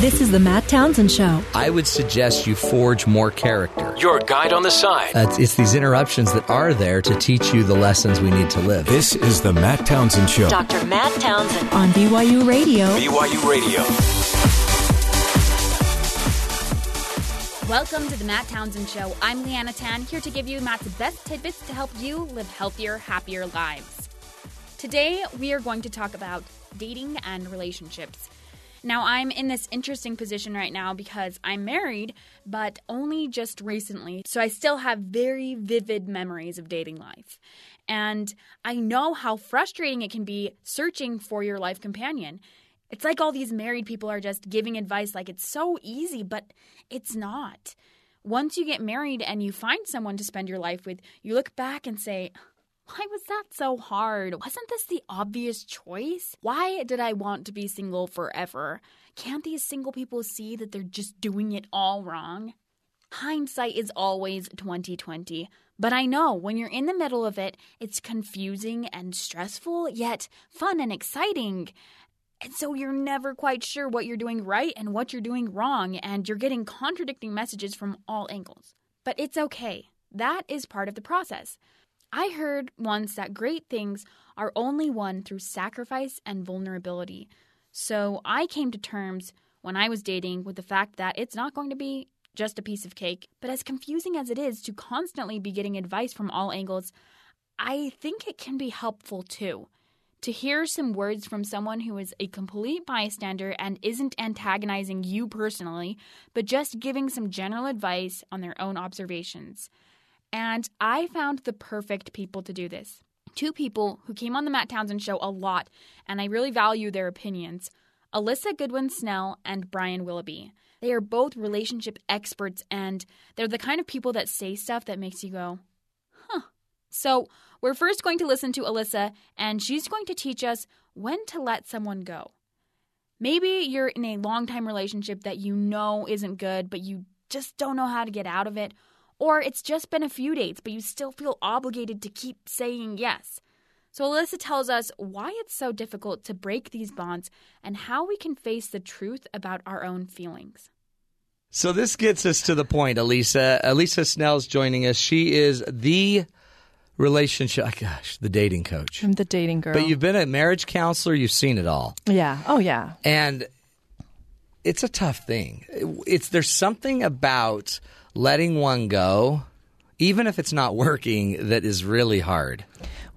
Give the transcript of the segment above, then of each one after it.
This is the Matt Townsend Show. I would suggest you forge more character. Your guide on the side. Uh, it's, it's these interruptions that are there to teach you the lessons we need to live. This is the Matt Townsend Show. Dr. Matt Townsend on BYU Radio. BYU Radio. Welcome to the Matt Townsend Show. I'm Leanna Tan, here to give you Matt's best tidbits to help you live healthier, happier lives. Today, we are going to talk about dating and relationships. Now, I'm in this interesting position right now because I'm married, but only just recently. So I still have very vivid memories of dating life. And I know how frustrating it can be searching for your life companion. It's like all these married people are just giving advice like it's so easy, but it's not. Once you get married and you find someone to spend your life with, you look back and say, why was that so hard? Wasn't this the obvious choice? Why did I want to be single forever? Can't these single people see that they're just doing it all wrong? Hindsight is always 2020, but I know when you're in the middle of it, it's confusing and stressful, yet fun and exciting. And so you're never quite sure what you're doing right and what you're doing wrong, and you're getting contradicting messages from all angles. But it's okay. That is part of the process. I heard once that great things are only won through sacrifice and vulnerability. So I came to terms when I was dating with the fact that it's not going to be just a piece of cake. But as confusing as it is to constantly be getting advice from all angles, I think it can be helpful too. To hear some words from someone who is a complete bystander and isn't antagonizing you personally, but just giving some general advice on their own observations. And I found the perfect people to do this. Two people who came on the Matt Townsend show a lot, and I really value their opinions Alisa Goodwin Snell and Brian Willoughby. They are both relationship experts, and they're the kind of people that say stuff that makes you go, huh. So, we're first going to listen to Alisa, and she's going to teach us when to let someone go. Maybe you're in a long time relationship that you know isn't good, but you just don't know how to get out of it or it's just been a few dates, but you still feel obligated to keep saying yes. So, Alisa tells us why it's so difficult to break these bonds and how we can face the truth about our own feelings. So, this gets us to the point, Alisa. Alisa Snell's joining us. She is the relationship, oh gosh, the dating coach. I'm the dating girl. But you've been a marriage counselor, you've seen it all. Yeah. Oh, yeah. And it's a tough thing. It's there's something about letting one go, even if it's not working, that is really hard.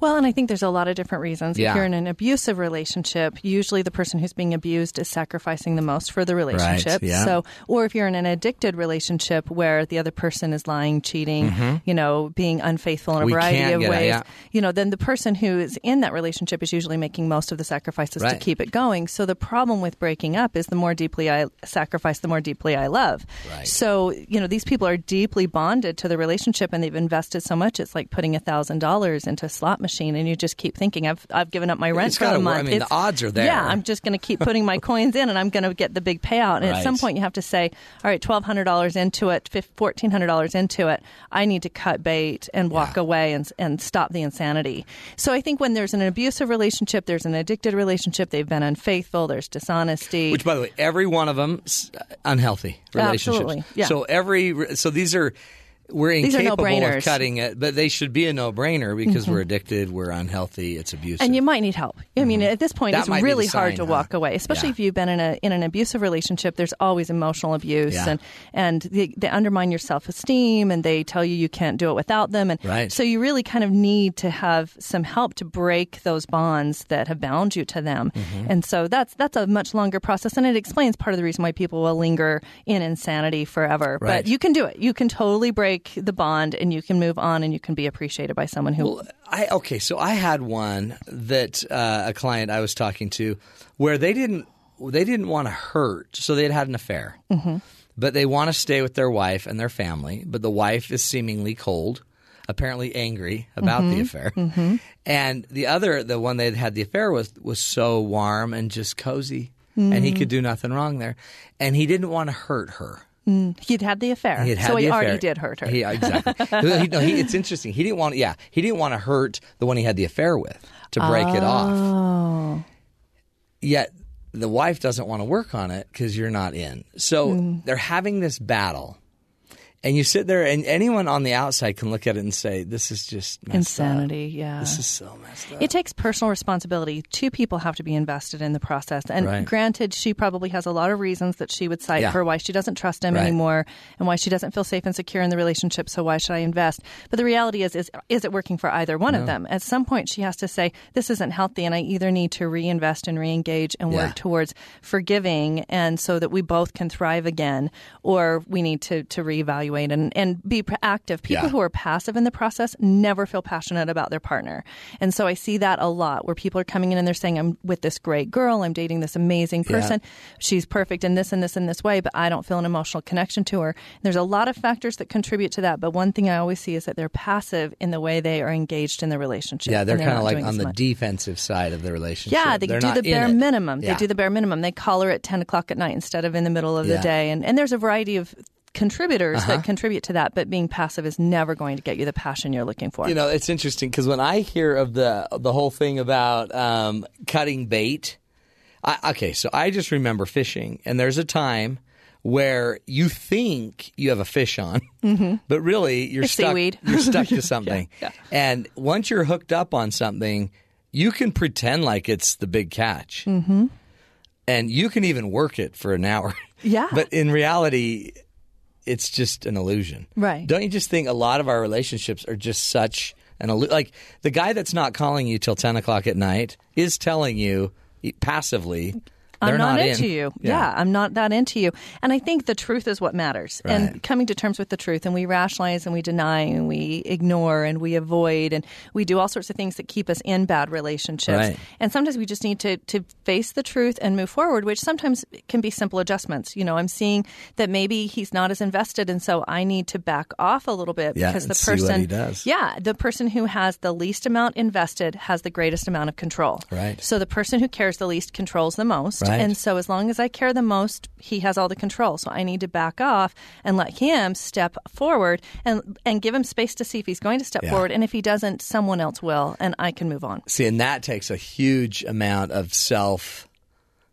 Well, and I think there's a lot of different reasons. Yeah. If you're in an abusive relationship, usually the person who's being abused is sacrificing the most for the relationship. yeah. So, or if you're in an addicted relationship where the other person is lying, cheating, you know, being unfaithful in a Mm-hmm. We variety of ways, yeah. you know, then the person who is in that relationship is usually making most of the sacrifices to keep it going. So the problem with breaking up is the more deeply I sacrifice, the more deeply I love. Right. So, you know, these people are deeply bonded to the relationship and they've invested so much. It's like putting a thousand dollars into a slot machine and you just keep thinking, I've, I've given up my rent It's for the month. I mean, the odds are there. Yeah, I'm just going to keep putting my coins in and I'm going to get the big payout. And at some point you have to say, all right, $1,200 into it, $1,400 into it. I need to cut bait and walk Yeah. away and, and stop the insanity. So I think when there's an abusive relationship, there's an addicted relationship, they've been unfaithful, there's dishonesty. Which, by the way, every one of them unhealthy relationships. Absolutely, yeah. So every so these are we're These incapable of. Mm-hmm. cutting it, but they should be a no-brainer because we're addicted, we're unhealthy, it's abusive. And you might need help. I mean, at this point, That it's really the hard to huh? walk away, especially Yeah. if you've been in a in an abusive relationship. There's always emotional abuse, Yeah. and and they, they undermine your self esteem, and they tell you you can't do it without them, and Right. so you really kind of need to have some help to break those bonds that have bound you to them. Mm-hmm. And so that's that's a much longer process, and it explains part of the reason why people will linger in insanity forever. Right. But you can do it. You can totally break the bond, and you can move on, and you can be appreciated by someone who. Well, I okay, so I had one that uh, a client I was talking to where they didn't they didn't want to hurt, so they had had an affair, mm-hmm. but they want to stay with their wife and their family, but the wife is seemingly cold, apparently angry about the affair, and the other, the one they had had the affair with, was so warm and just cozy, and he could do nothing wrong there, and he didn't want to hurt her. He'd had the affair, had so he the already did hurt her. He, exactly. he, no, he, it's interesting. He didn't want. Yeah, he didn't want to hurt the one he had the affair with to break it off. Oh. Yet the wife doesn't want to work on it because you're not in. So Mm. they're having this battle. And you sit there, and anyone on the outside can look at it and say, "This is just Insanity, up. yeah. This is so messed up." It takes personal responsibility. Two people have to be invested in the process. And Right. granted, she probably has a lot of reasons that she would cite Yeah. for why she doesn't trust him Right. anymore and why she doesn't feel safe and secure in the relationship. So why should I invest? But the reality is, is, is it working for either one of them? At some point, she has to say, this isn't healthy and I either need to reinvest and reengage and Yeah. work towards forgiving and so that we both can thrive again, or we need to, to reevaluate and, and be active. People Yeah. who are passive in the process never feel passionate about their partner. And so I see that a lot where people are coming in and they're saying, I'm with this great girl, I'm dating this amazing Yeah. person. She's perfect in this and this and this way, but I don't feel an emotional connection to her. There's a lot of factors that contribute to that. But one thing I always see is that they're passive in the way they are engaged in the relationship. yeah, they're and kind of like on the much. defensive side of the relationship. Yeah, they They're do the bare minimum. Yeah. They do the bare minimum. They call her at 10 o'clock at night instead of in the middle of Yeah. the day. And, and there's a variety of contributors Uh-huh. that contribute to that, but being passive is never going to get you the passion you're looking for. You know, it's interesting because when I hear of the the whole thing about um, cutting bait, I, okay, so I just remember fishing, and there's a time where you think you have a fish on, but really you're It's stuck. seaweed. You're stuck to something, yeah. and once you're hooked up on something, you can pretend like it's the big catch, mm-hmm. and you can even work it for an hour. Yeah. but in reality, it's just an illusion. Right. Don't you just think a lot of our relationships are just such an illusion? Like the guy that's not calling you till 10 o'clock at night is telling you passively I'm not, in. into you. Yeah. I'm not that into you. And I think the truth is what matters. Right. And coming to terms with the truth. And we rationalize and we deny and we ignore and we avoid and we do all sorts of things that keep us in bad relationships. Right. And sometimes we just need to, to face the truth and move forward, which sometimes can be simple adjustments. You know, I'm seeing that maybe he's not as invested. And so I need to back off a little bit Yeah, because the person, he does. yeah, the person who has the least amount invested has the greatest amount of control. Right. So the person who cares the least controls the most. Right. And so as long as I care the most, he has all the control. So I need to back off and let him step forward and and give him space to see if he's going to step Yeah. forward. And if he doesn't, someone else will, and I can move on. See, and that takes a huge amount of self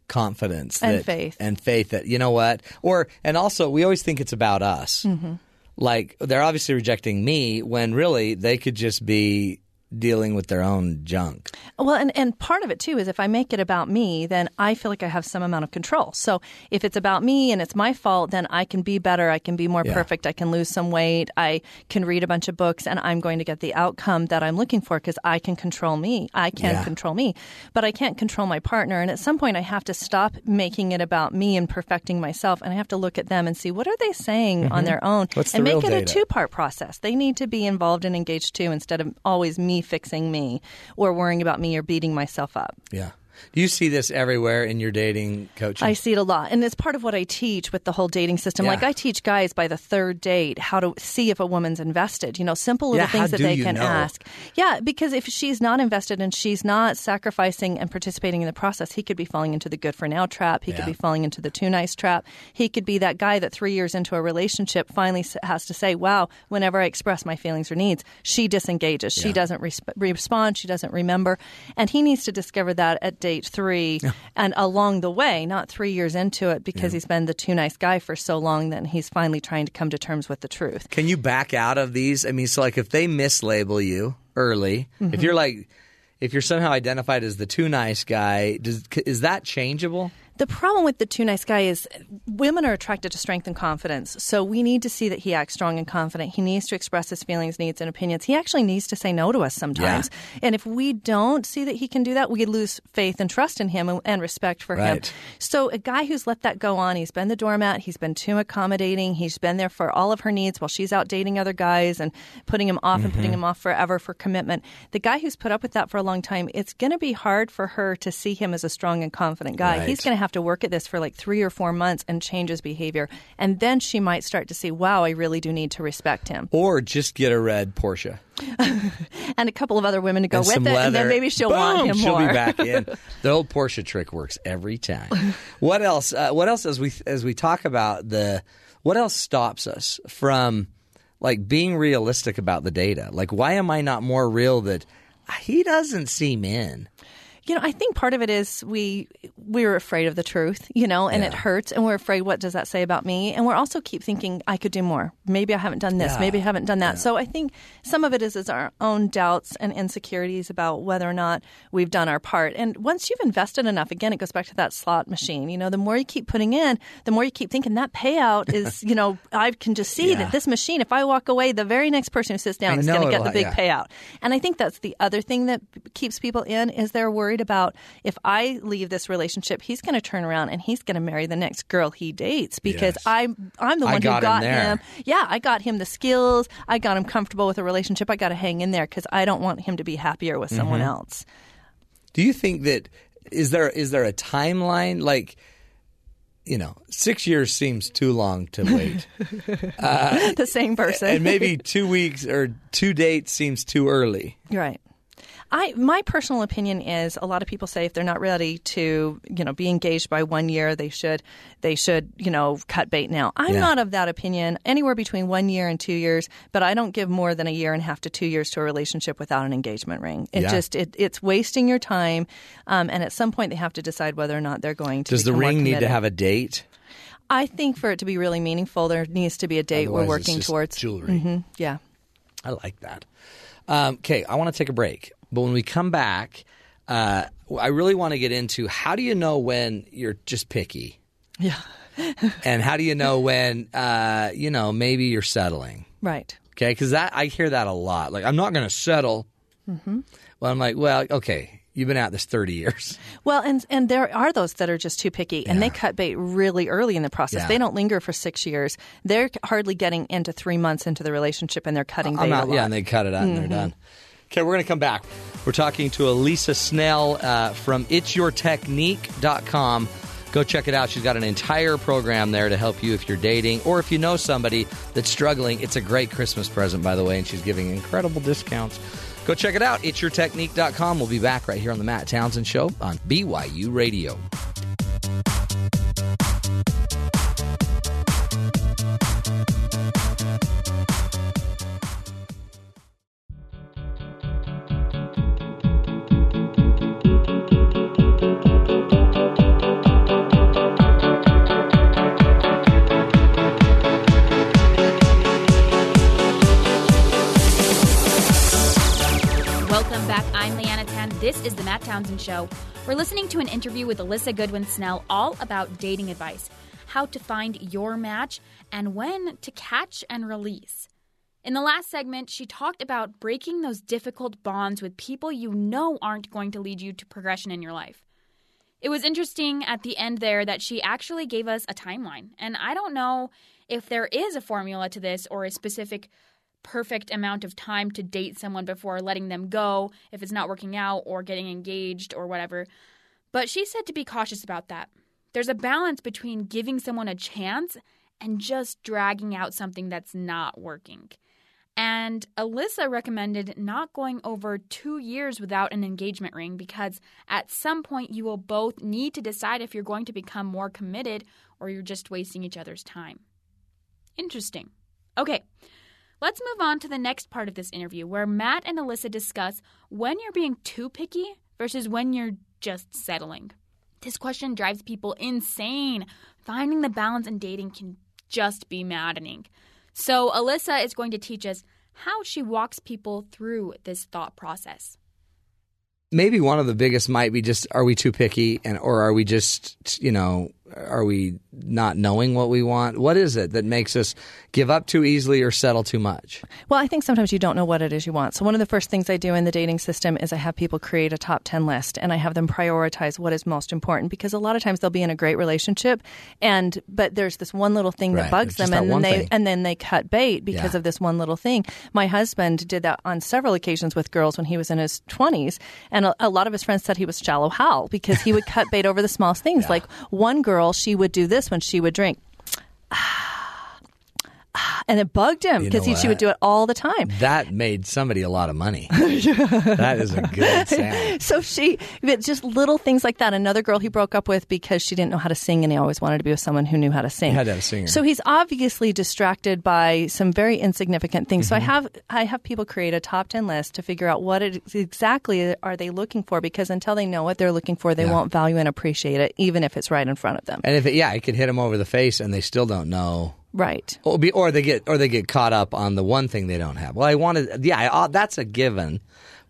confidence And that- faith. and faith that you know what or and also we always think it's about us Mm-hmm. like they're obviously rejecting me when really they could just be dealing with their own junk Well, and, and part of it too is if I make it about me, then I feel like I have some amount of control. So if it's about me and it's my fault, then I can be better. I can be more Yeah. perfect. I can lose some weight. I can read a bunch of books and I'm going to get the outcome that I'm looking for because I can control me. I can Yeah. control me, but I can't control my partner. And at some point, I have to stop making it about me and perfecting myself. And I have to look at them and see what are they saying on their own Mm-hmm. What's the and make it a two part process. They need to be involved and engaged too instead of always me fixing me or worrying about me or beating myself up. yeah do you see this everywhere in your dating coaching I see it a lot. And it's part of what I teach with the whole dating system. Yeah. Like I teach guys by the third date how to see if a woman's invested. You know, simple little Yeah, things that they can know? ask. Yeah, because if she's not invested and she's not sacrificing and participating in the process, he could be falling into the good for now trap. He Yeah. could be falling into the too nice trap. He could be that guy that three years into a relationship finally has to say, wow, whenever I express my feelings or needs, she disengages. She doesn't resp- respond. She doesn't remember. And he needs to discover that at date three and along the way, not three years into it because he's been the too nice guy for so long that he's finally trying to come to terms with the truth. Can you back out of these? I mean, so like if they mislabel you early, Mm-hmm. if you're like, if you're somehow identified as the too nice guy, does is that changeable? The problem with the too nice guy is women are attracted to strength and confidence. So we need to see that he acts strong and confident. He needs to express his feelings, needs, and opinions. He actually needs to say no to us sometimes. And if we don't see that he can do that, we lose faith and trust in him and, and respect for him. So a guy who's let that go on, he's been the doormat, he's been too accommodating, he's been there for all of her needs while she's out dating other guys and putting him off and Mm-hmm. putting him off forever for commitment. The guy who's put up with that for a long time, it's going to be hard for her to see him as a strong and confident guy. Right. He's going to have to work at this for like three or four months and change his behavior. And then she might start to see, wow, I really do need to respect him. Or just get a red Porsche And a couple of other women to go and with it, leather. and then maybe she'll want him she'll more. be back in. The old Porsche trick works every time. What else? Uh, what else as we as we talk about the what else stops us from like being realistic about the data? Like, why am I not more real that he doesn't seem in? You know, I think part of it is we we're afraid of the truth, you know, and it hurts, and we're afraid. What does that say about me? And we're also keep thinking I could do more. Maybe I haven't done this. Yeah. Maybe I haven't done that. So I think some of it is is our own doubts and insecurities about whether or not we've done our part. And once you've invested enough, again, it goes back to that slot machine. You know, the more you keep putting in, the more you keep thinking that payout is. you know, I can just see Yeah. that this machine. If I walk away, the very next person who sits down I is going to get the big yeah. payout. And I think that's the other thing that keeps people in is they're worried about if I leave this relationship, he's going to turn around and he's going to marry the next girl he dates because Yes. I'm I'm the one got who him got there. him. Yeah, I got him the skills. I got him comfortable with a relationship. I got to hang in there because I don't want him to be happier with someone Mm-hmm. else. Do you think that is there is there a timeline like you know, six years seems too long to wait. the same person. and maybe two weeks or two dates seems too early. Right. I my personal opinion is a lot of people say if they're not ready to you know be engaged by one year they should they should you know cut bait now. I'm Yeah. not of that opinion. Anywhere between one year and two years, but I don't give more than a year and a half to two years to a relationship without an engagement ring. It Yeah. just it, it's wasting your time, um, and at some point they have to decide whether or not they're going to. Does the ring need to have a date? I think for it to be really meaningful, there needs to be a date we're Otherwise, it's working towards. jewelry. hmm Yeah. I like that. Um, okay, I want to take a break, but when we come back, uh, I really want to get into how do you know when you're just picky, Yeah. and how do you know when uh, you know maybe you're settling. Right. Okay, because that I hear that a lot. Like I'm not going to settle. Mm-hmm. Well, I'm like, well, okay, you've been at this 30 years. Well, and and there are those that are just too picky, and they cut bait really early in the process. Yeah. They don't linger for six years. They're hardly getting into three months into the relationship, and they're cutting bait out, yeah, and they cut it out and they're done. Okay, we're going to come back. We're talking to Alisa Snell uh, from it'syourtechnique.com. Go check it out. She's got an entire program there to help you if you're dating or if you know somebody that's struggling. It's a great Christmas present, by the way, and she's giving incredible discounts. Go check it out, it'syourtechnique.com. We'll be back right here on the Matt Townsend Show on BYU Radio. Welcome back. I'm Leanna Tan. This is the Matt Townsend Show. We're listening to an interview with Alisa Goodwin Snell all about dating advice, how to find your match, and when to catch and release. In the last segment, she talked about breaking those difficult bonds with people you know aren't going to lead you to progression in your life. It was interesting at the end there that she actually gave us a timeline. And I don't know if there is a formula to this or a specific perfect amount of time to date someone before letting them go if it's not working out or getting engaged or whatever. But she said to be cautious about that. There's a balance between giving someone a chance and just dragging out something that's not working. And Alisa recommended not going over two years without an engagement ring because at some point you will both need to decide if you're going to become more committed or you're just wasting each other's time. Interesting. Okay, let's move on to the next part of this interview where Matt and Alisa discuss when you're being too picky versus when you're just settling. This question drives people insane. Finding the balance in dating can just be maddening. So, Alisa is going to teach us how she walks people through this thought process. maybe one of the biggest might be just are we too picky and or are we just you know are we not knowing what we want what is it that makes us give up too easily or settle too much Well, I think sometimes you don't know what it is you want. So one of the first things I do in the dating system is I have people create a top 10 list and I have them prioritize what is most important because a lot of times they'll be in a great relationship and but there's this one little thing Right. that bugs them and then they thing. and then they cut bait because Yeah. of this one little thing. My husband did that on several occasions with girls when he was in his 20s and a, a lot of his friends said he was shallow Hal because he would cut bait over the smallest things. Like one girl, she would do this when she would drink. And it bugged him You because know she would do it all the time. That made somebody a lot of money. that is a good sound. So she, just little things like that. Another girl he broke up with because she didn't know how to sing, and he always wanted to be with someone who knew how to sing. He had to have a singer. So he's obviously distracted by some very insignificant things. So I Mm-hmm. have I have people create a top ten list to figure out what it, exactly are they looking for because until they know what they're looking for, they Yeah. won't value and appreciate it, even if it's right in front of them. And if it, yeah, it could hit them over the face, and they still don't know. Right. Or, be, or they get or they get caught up on the one thing they don't have. Well, I wanted, yeah, I, uh, that's a given.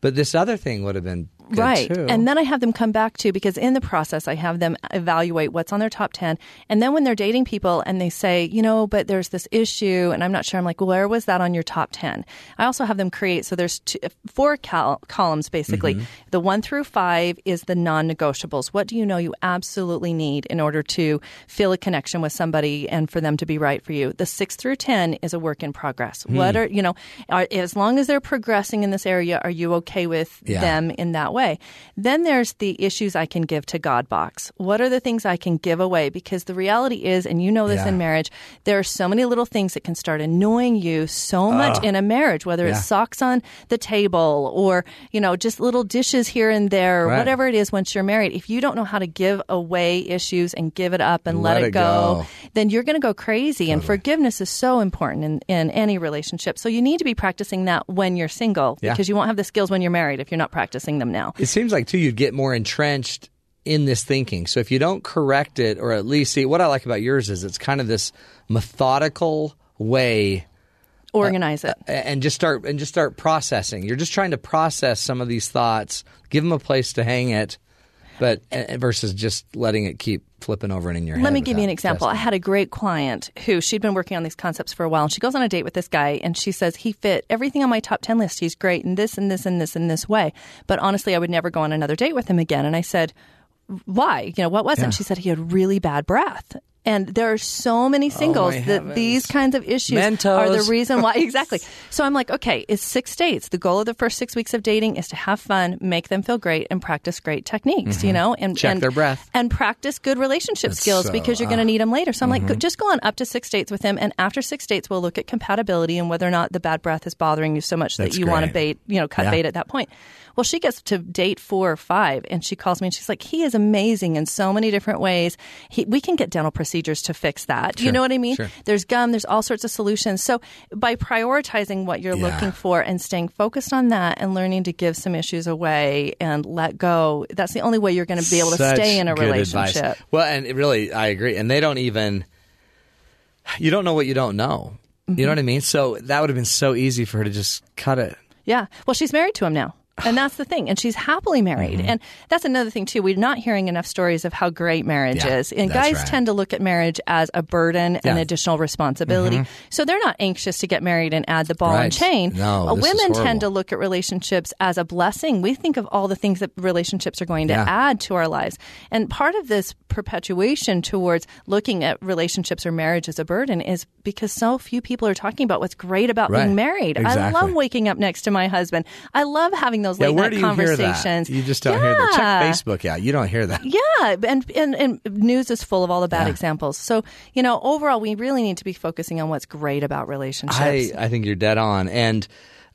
But this other thing would have been right. too. And then I have them come back to because in the process I have them evaluate what's on their top 10 and then when they're dating people and they say, "You know, but there's this issue." And I'm not sure. I'm like, "Where was that on your top 10?" I also have them create so there's two, four col- columns basically. Mm-hmm. The 1 through 5 is the non-negotiables. What do you know you absolutely need in order to feel a connection with somebody and for them to be right for you? The 6 through 10 is a work in progress. Hmm. What are, you know, are, as long as they're progressing in this area, are you okay with Yeah. them in that way. Then there's the issues I can give to God box. What are the things I can give away? Because the reality is, and you know this Yeah. in marriage, there are so many little things that can start annoying you so much in a marriage, whether Yeah. it's socks on the table or, you know, just little dishes here and there, or Right. whatever it is once you're married. If you don't know how to give away issues and give it up and let, Let it go, go. then you're going to go crazy. And forgiveness is so important in, in any relationship. So you need to be practicing that when you're single Yeah. because you won't have the skills when you're married if you're not practicing them now. It seems like too you'd get more entrenched in this thinking. So if you don't correct it, or at least see what I like about yours is it's kind of this methodical way uh, Organize it. a- and just start and just start processing. You're just trying to process some of these thoughts, give them a place to hang it, but uh, versus just letting it keep flipping over and in your head. Let me give you an example. I had a great client who she'd been working on these concepts for a while, and she goes on a date with this guy, and she says he fit everything on my top ten list. He's great in this and this and this and this way, but honestly, I would never go on another date with him again. And I said, why? You know, what was it? Yeah. And she said he had really bad breath. And there are so many singles Oh, that these kinds of issues are the reason why. Exactly. So I'm like, okay, it's six dates. The goal of the first six weeks of dating is to have fun, make them feel great, and practice great techniques. You know, and Mm-hmm. Check and, their breath. and practice good relationship That's skills so- because you're going to need them later. So I'm like, go- just go on up to six dates with him, and after six dates, we'll look at compatibility and whether or not the bad breath is bothering you so much That's that you want to bait, you know, cut Yeah. bait at that point. Well, she gets to date four or five, and she calls me and she's like, "He is amazing in so many different ways. He, we can get dental procedures to fix that. You know what I mean? sure. There's gum. There's all sorts of solutions. So by prioritizing what you're Yeah. looking for and staying focused on that, and learning to give some issues away and let go, that's the only way you're going to be able to Such stay in a relationship. advice. Well, and it really, I agree. And they don't even, you don't know what you don't know. You Mm-hmm. know what I mean? So that would have been so easy for her to just cut it. Yeah. Well, she's married to him now. And that's the thing. And she's happily married. Mm-hmm. And that's another thing, too. We're not hearing enough stories of how great marriage Yeah, is. And guys right. tend to look at marriage as a burden and Yeah. Mm-hmm. additional responsibility. So they're not anxious to get married and add the ball and chain. No, Women tend to look at relationships as a blessing. We think of all the things that relationships are going to Yeah. add to our lives. And part of this perpetuation towards looking at relationships or marriage as a burden is because so few people are talking about what's great about Right. being married. I love waking up next to my husband. I love having those Yeah, late where night you conversations. You just don't hear that. Check Facebook out. You don't hear that. Yeah, and, and and news is full of all the bad Yeah. examples. So you know, overall, we really need to be focusing on what's great about relationships. I, I think you're dead on. And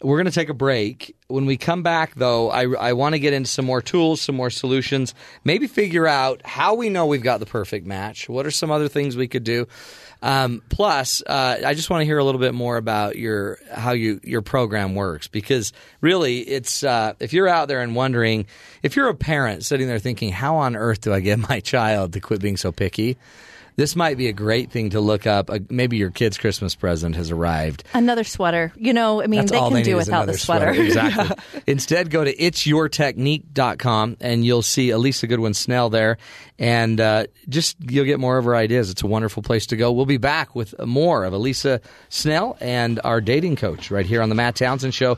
we're going to take a break. When we come back, though, I, I want to get into some more tools, some more solutions, maybe figure out how we know we've got the perfect match. What are some other things we could do? Um, plus, uh, I just want to hear a little bit more about your how you your program works because really, it's uh, if you're out there and wondering if you're a parent sitting there thinking, how on earth do I get my child to quit being so picky? This might be a great thing to look up. Uh, maybe your kid's Christmas present has arrived. Another sweater. You know, I mean, That's they can they do without the sweater. Exactly. Instead, go to itsyourtechnique.com and you'll see Alisa Goodwin Snell there. And uh, just you'll get more of her ideas. It's a wonderful place to go. We'll be back with more of Alisa Snell and our dating coach right here on The Matt Townsend Show.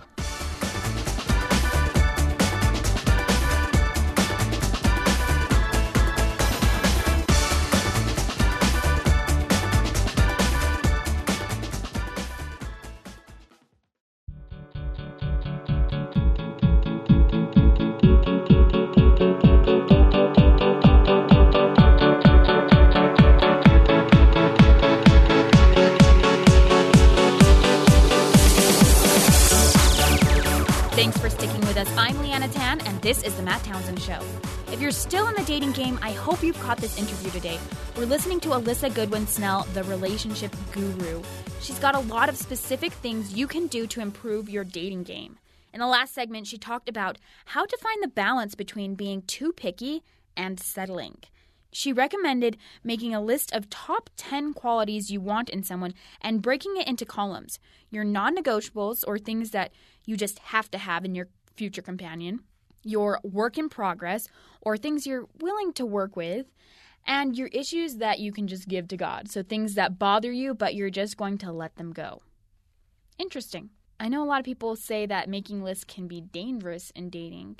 Is The Matt Townsend Show. If you're still in the dating game, I hope you've caught this interview today. We're listening to Alisa Goodwin Snell, the relationship guru. She's got a lot of specific things you can do to improve your dating game. In the last segment, she talked about how to find the balance between being too picky and settling. She recommended making a list of top 10 qualities you want in someone and breaking it into columns your non negotiables or things that you just have to have in your future companion, your work in progress or things you're willing to work with, and your issues that you can just give to God. So things that bother you, but you're just going to let them go. Interesting. I know a lot of people say that making lists can be dangerous in dating.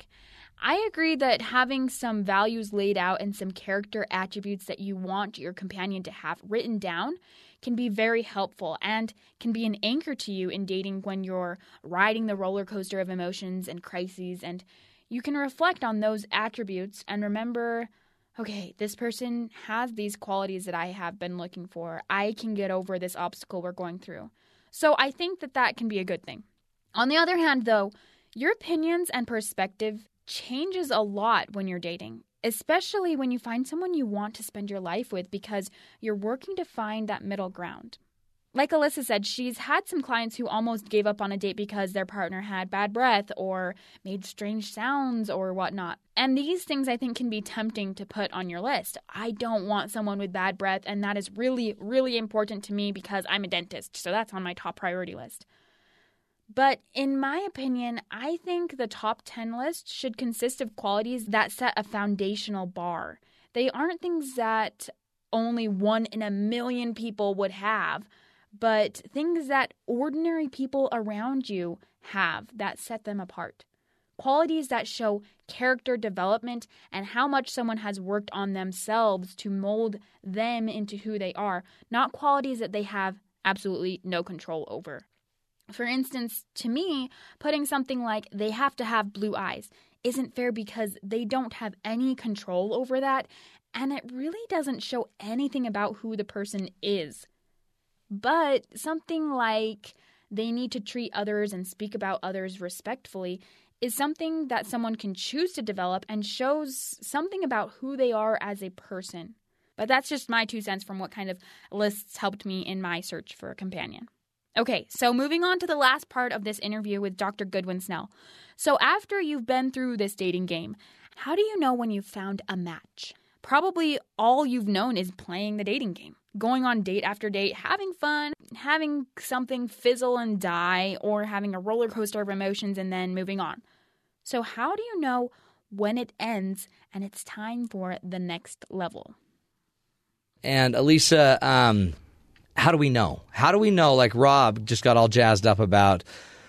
I agree that having some values laid out and some character attributes that you want your companion to have written down can be very helpful and can be an anchor to you in dating when you're riding the roller coaster of emotions and crises. And you can reflect on those attributes and remember okay, this person has these qualities that I have been looking for. I can get over this obstacle we're going through. So I think that that can be a good thing. On the other hand, though, your opinions and perspective changes a lot when you're dating, especially when you find someone you want to spend your life with because you're working to find that middle ground. Like Alisa said, she's had some clients who almost gave up on a date because their partner had bad breath or made strange sounds or whatnot. And these things I think can be tempting to put on your list. I don't want someone with bad breath, and that is really, really important to me because I'm a dentist, so that's on my top priority list. But in my opinion, I think the top 10 list should consist of qualities that set a foundational bar. They aren't things that only one in a million people would have, but things that ordinary people around you have that set them apart. Qualities that show character development and how much someone has worked on themselves to mold them into who they are, not qualities that they have absolutely no control over. For instance, to me, putting something like they have to have blue eyes isn't fair because they don't have any control over that, and it really doesn't show anything about who the person is. But something like they need to treat others and speak about others respectfully is something that someone can choose to develop and shows something about who they are as a person. But that's just my two cents from what kind of lists helped me in my search for a companion. Okay, so moving on to the last part of this interview with Dr. Goodwin Snell. So, after you've been through this dating game, how do you know when you've found a match? Probably all you've known is playing the dating game, going on date after date, having fun, having something fizzle and die, or having a roller coaster of emotions and then moving on. So, how do you know when it ends and it's time for the next level? And Alisa, um, how do we know? How do we know? Like Rob just got all jazzed up about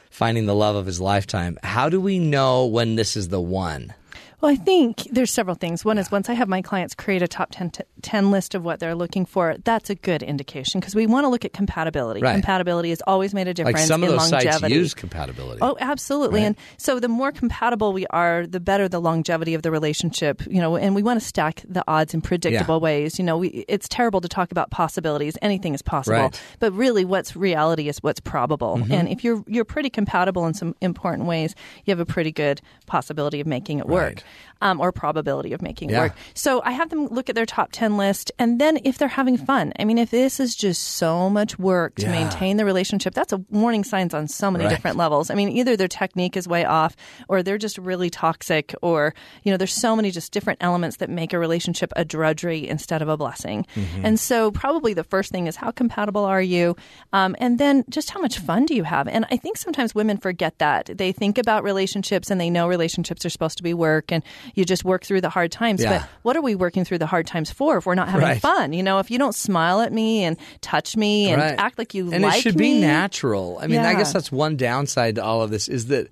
finding the love of his lifetime. How do we know when this is the one? Well, I think there's several things. One is once I have my clients create a top 10, 10 list of what they're looking for, that's a good indication because we want to look at compatibility. Right. Compatibility has always made a difference Like some of in those longevity. sites use compatibility. Oh, absolutely. Right. And so the more compatible we are, the better the longevity of the relationship, you know, and we want to stack the odds in predictable Yeah. ways. You know, we, it's terrible to talk about possibilities. Anything is possible. Right. But really what's reality is what's probable. Mm-hmm. And if you're you're pretty compatible in some important ways, you have a pretty good possibility of making it work. Right. Um, or probability of making it Yeah. work. So I have them look at their top 10 list. And then if they're having fun, I mean, if this is just so much work to Yeah. maintain the relationship, that's a warning signs on so many Right. different levels. I mean, either their technique is way off or they're just really toxic or, you know, there's so many just different elements that make a relationship a drudgery instead of a blessing. Mm-hmm. And so probably the first thing is how compatible are you? Um, and then just how much fun do you have? And I think sometimes women forget that. They think about relationships and they know relationships are supposed to be work and you just work through the hard times. Yeah. But what are we working through the hard times for if we're not having Right. fun? You know, if you don't smile at me and touch me and Right. act like you like me, and like it should me, be natural. I mean, I guess that's one downside to all of this is that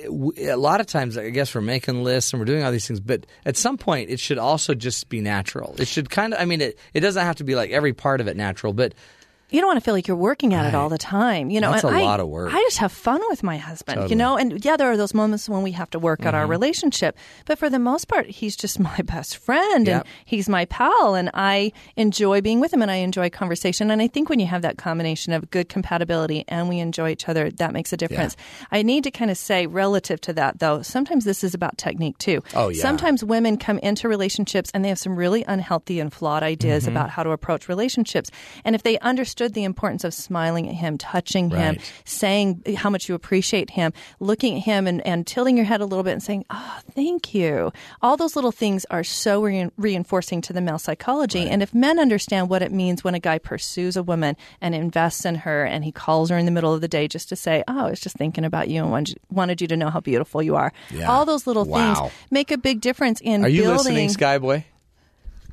a lot of times, I guess we're making lists and we're doing all these things, but at some point, it should also just be natural. It should kind of, I mean, it, it doesn't have to be like every part of it natural, but You don't want to feel like you're working at it all the time. You know, That's and a I- lot of work. I just have fun with my husband, you know, and yeah, there are those moments when we have to work Mm-hmm. at our relationship, but for the most part, he's just my best friend Yep. and he's my pal, and I enjoy being with him and I enjoy conversation. And I think when you have that combination of good compatibility and we enjoy each other, that makes a difference. I need to kind of say, relative to that, though, sometimes this is about technique too. Oh, yeah. Sometimes women come into relationships and they have some really unhealthy and flawed ideas Mm-hmm. about how to approach relationships. And if they understood the importance of smiling at him, touching him, saying how much you appreciate him, looking at him and, and tilting your head a little bit and saying, Oh, thank you. All those little things are so re- reinforcing to the male psychology. And if men understand what it means when a guy pursues a woman and invests in her and he calls her in the middle of the day just to say, Oh, I was just thinking about you and wanted, wanted you to know how beautiful you are. Yeah. All those little Wow. things make a big difference in Are you building. listening, Skyboy?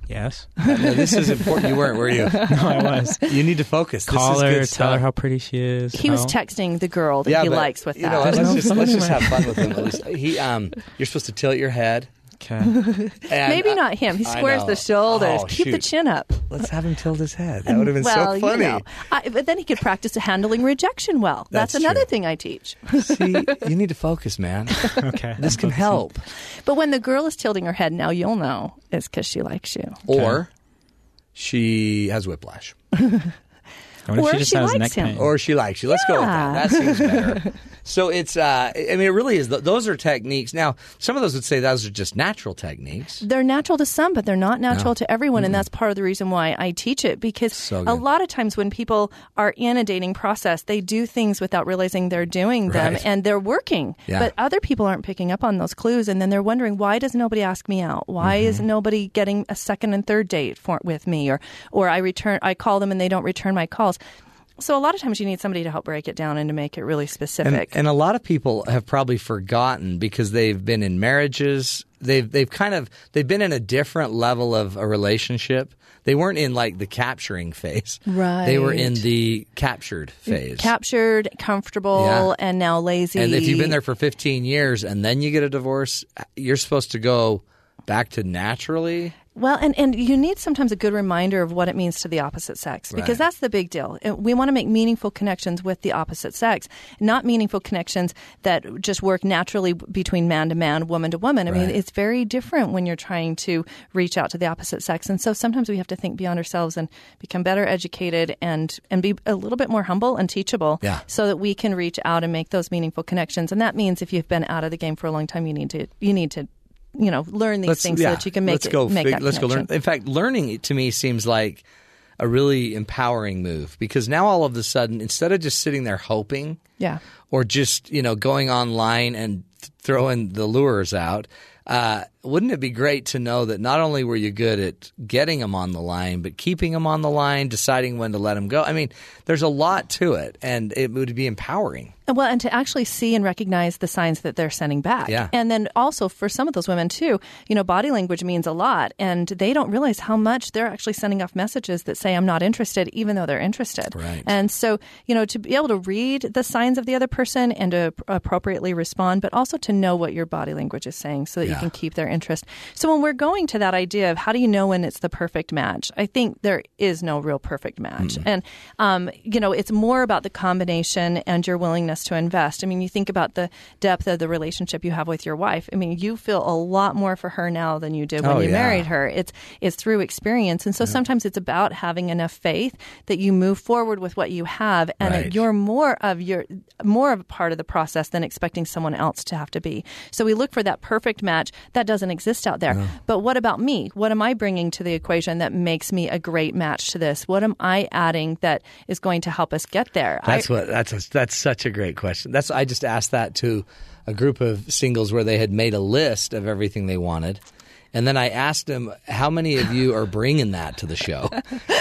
Yes. No, this is important. You weren't, were you? No, I was. You need to focus. This Call is her, good tell stuff. her how pretty she is. He was texting the girl that yeah, he but, likes with you that. know, let's No, just let's just have fun with him. At least he, um, you're supposed to tilt your head. Okay. And Maybe not him. He I squares know. the shoulders. Oh, Keep the chin up. Let's have him tilt his head. That would have been well, so funny. You know, I, but then he could practice handling rejection well. That's, That's another true. thing I teach. See, you need to focus, man. Okay. This can help. But when the girl is tilting her head, now you'll know it's because she likes you. Or she has whiplash. What if Or she just she has likes neck him. pain? Or she likes you. Let's go with that. That seems better. so it's, uh, I mean, it really is. Those are techniques. Now, some of those would say those are just natural techniques. They're natural to some, but they're not natural No. to everyone. And that's part of the reason why I teach it because So a lot of times when people are in a dating process, they do things without realizing they're doing them Right. and they're working. Yeah. But other people aren't picking up on those clues. And then they're wondering, why does nobody ask me out? Why is Mm-hmm. nobody getting a second and third date for, with me? Or, or I return, I call them and they don't return my So a lot of times you need somebody to help break it down and to make it really specific. and a lot of people have probably forgotten because they've been in marriages. They've they've kind of they've been in a different level of a relationship. They weren't in like the capturing phase. Right. They were in the captured phase. Captured, comfortable, Yeah. and now lazy. and if you've been there for 15 years and then you get a divorce, you're supposed to go back to naturally. Well, and, and you need sometimes a good reminder of what it means to the opposite sex because Right. that's the big deal. We want to make meaningful connections with the opposite sex, not meaningful connections that just work naturally between man to man, woman to woman. I mean, it's very different when you're trying to reach out to the opposite sex. And so sometimes we have to think beyond ourselves and become better educated and, and be a little bit more humble and teachable Yeah. so that we can reach out and make those meaningful connections. And that means if you've been out of the game for a long time, you need to, you need to, you know, learn these things so that you can make let's it, go. make fig- let's go learn. In fact, learning to me seems like a really empowering move because now all of a sudden, instead of just sitting there hoping, Yeah. or just you know going online and throwing the lures out. Uh, wouldn't it be great to know that not only were you good at getting them on the line, but keeping them on the line, deciding when to let them go? I mean, there's a lot to it, and it would be empowering. Well, and to actually see and recognize the signs that they're sending back. Yeah. And then also for some of those women too, you know, body language means a lot and they don't realize how much they're actually sending off messages that say I'm not interested even though they're interested. Right. And so, you know, to be able to read the signs of the other person and to appropriately respond, but also to know what your body language is saying so that you can keep their interest. So when we're going to that idea of how do you know when it's the perfect match, I think there is no real perfect match. And, um, you know, it's more about the combination and your willingness to invest. I mean, you think about the depth of the relationship you have with your wife. I mean, you feel a lot more for her now than you did when Oh, you yeah. married her. It's it's through experience, and so sometimes it's about having enough faith that you move forward with what you have, and Right. that you're more of your more of a part of the process than expecting someone else to have to be. So we look for that perfect match that doesn't exist out there. But what about me? What am I bringing to the equation that makes me a great match to this? What am I adding that is going to help us get there? That's I, what. That's a, that's such a great question. That's I just asked that to a group of singles where they had made a list of everything they wanted. And then I asked them, how many of you are bringing that to the show?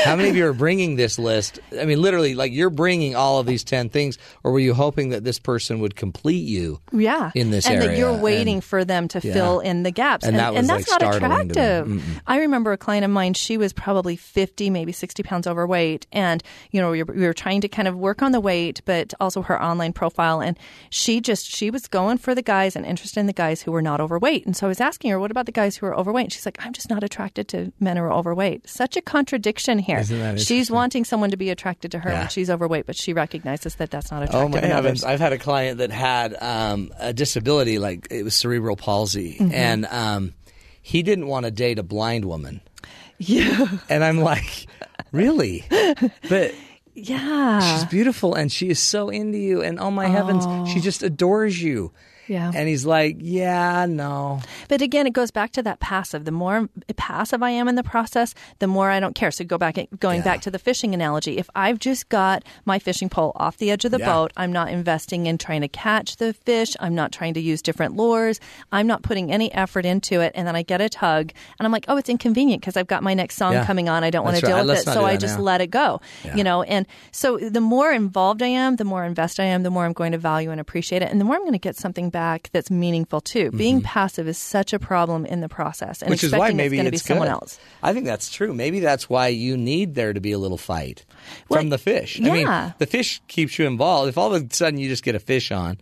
How many of you are bringing this list? I mean, literally, like you're bringing all of these 10 things, or were you hoping that this person would complete you yeah in this and area? that you're waiting And- for them to Yeah. fill in the gaps And that was, that's not startling to me. attractive i remember a client of mine she was probably 50 maybe 60 pounds overweight and you know we were, we were trying to kind of work on the weight but also her online profile and she just she was going for the guys and interested in the guys who were not overweight and so i was asking her what about the guys who are overweight. And she's like, I'm just not attracted to men who are overweight. Such a contradiction here. She's wanting someone to be attracted to her Yeah. when she's overweight, but she recognizes that that's not attractive. Oh attractive my heavens! I've had a client that had um, a disability, like it was cerebral palsy, Mm-hmm. and um, he didn't want to date a blind woman. Yeah. And I'm like, really? But Yeah. she's beautiful, and she is so into you, and oh my heavens, she just adores you. Yeah. And he's like, yeah, no. But again, it goes back to that passive. The more passive I am in the process, the more I don't care. So go back, going Yeah. back to the fishing analogy. If I've just got my fishing pole off the edge of the Yeah. boat, I'm not investing in trying to catch the fish. I'm not trying to use different lures. I'm not putting any effort into it. And then I get a tug, and I'm like, oh, it's inconvenient because I've got my next song Yeah. coming on. I don't want to deal right. with Let's it, so I just now. let it go. You know, and so the more involved I am, the more invested I am, the more I'm going to value and appreciate it, and the more I'm going to get something back that's meaningful too. Being passive is such a problem in the process, and Mm-hmm. Which is why maybe it's going to be it's someone good. else. I think that's true. Maybe that's why you need there to be a little fight Well, from the fish. I mean, the fish keeps you involved. If all of a sudden you just get a fish on,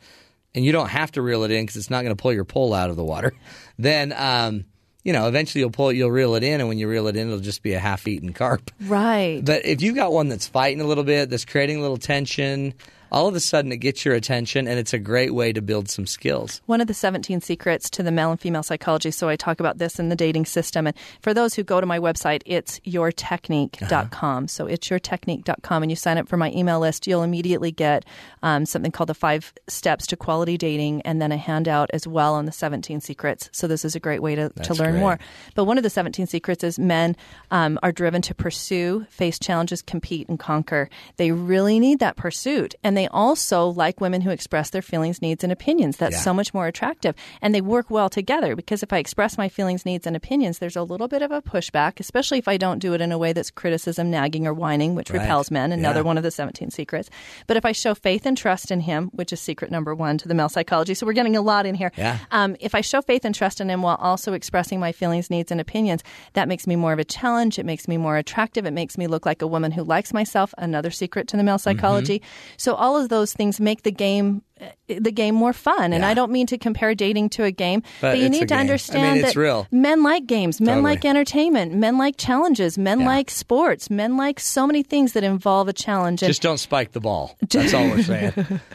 and you don't have to reel it in because it's not going to pull your pole out of the water, then um, you know eventually you'll pull, it, you'll reel it in, and when you reel it in, it'll just be a half-eaten carp. Right. But if you've got one that's fighting a little bit, that's creating a little tension, all of a sudden it gets your attention, and it's a great way to build some skills. One of the 17 secrets to the male and female psychology. So I talk about this in the dating system. And for those who go to my website, it's yourtechnique.com. So it's yourtechnique.com. And you sign up for my email list, you'll immediately get um, something called the five steps to quality dating and then a handout as well on the 17 secrets. So this is a great way to, to learn great. more. But one of the 17 secrets is men um, are driven to pursue, face challenges, compete, and conquer. They really need that pursuit. And they also like women who express their feelings, needs, and opinions. That's Yeah. so much more attractive. And they work well together because if I express my feelings, needs, and opinions, there's a little bit of a pushback, especially if I don't do it in a way that's criticism, nagging, or whining, which Right. repels men. Another Yeah. one of the 17 secrets. But if I show faith and trust in him, which is secret number one to the male psychology, so we're getting a lot in here. Yeah. Um, if I show faith and trust in him while also expressing my feelings, needs, and opinions, that makes me more of a challenge. It makes me more attractive. It makes me look like a woman who likes myself. Another secret to the male psychology. So all of those things make the game Uh, the game more fun. And Yeah. I don't mean to compare dating to a game, But but, you need to game. I mean, understand that real. men like games, men Totally. like entertainment, men like challenges, men Yeah. like sports, men like so many things that involve a challenge. And Just don't spike the ball. That's all we're saying.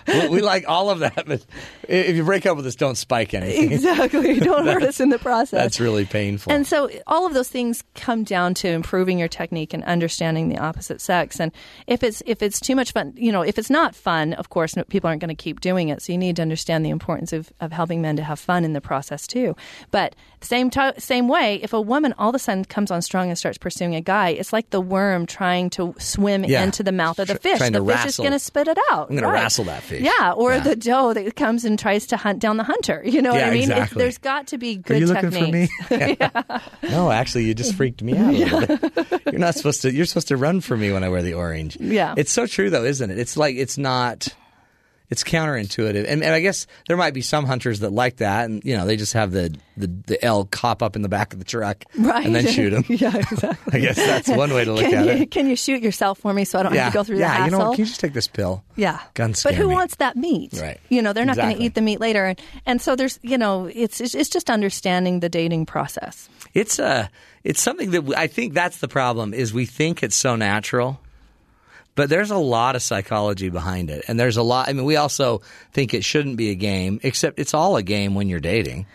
we, we like all of that, but if you break up with us, don't spike anything. exactly, don't hurt us in the process. That's really painful. And so all of those things come down to improving your technique and understanding the opposite sex. And if it's if it's too much fun, you know, if it's not fun, of course, people aren't going to keep doing it. So you need to understand the importance of, of helping men to have fun in the process too. But same to, same way, if a woman all of a sudden comes on strong and starts pursuing a guy, it's like the worm trying to swim Yeah. into the mouth of the fish. trying The to fish is going to spit it out. I'm gonna Right. wrestle that fish. Yeah, or Yeah. the doe that comes and tries to hunt down the hunter. You know what I mean? Exactly. there's got to be Are good you looking techniques. for me? no, actually, you just freaked me out a little bit. You're not supposed to. You're supposed to run for me when I wear the orange. Yeah. it's so true though, isn't it? It's like it's not. It's counterintuitive, and, and I guess there might be some hunters that like that, and you know they just have the the, the elk hop up in the back of the truck Right. and then shoot them. yeah, exactly. I guess that's one way to look can at you, it. Can you shoot yourself for me so I don't yeah, have to go through yeah. the hassle? Yeah, you know, what? can you just take this pill? yeah, Guns But who me. wants that meat? Right. You know, they're not going to eat the meat later, and, and so there's, you know, it's it's it's just understanding the dating process. It's uh it's something that I think that's the problem is we think it's so natural. But there's a lot of psychology behind it. And there's a lot I mean we also think it shouldn't be a game, except it's all a game when you're dating.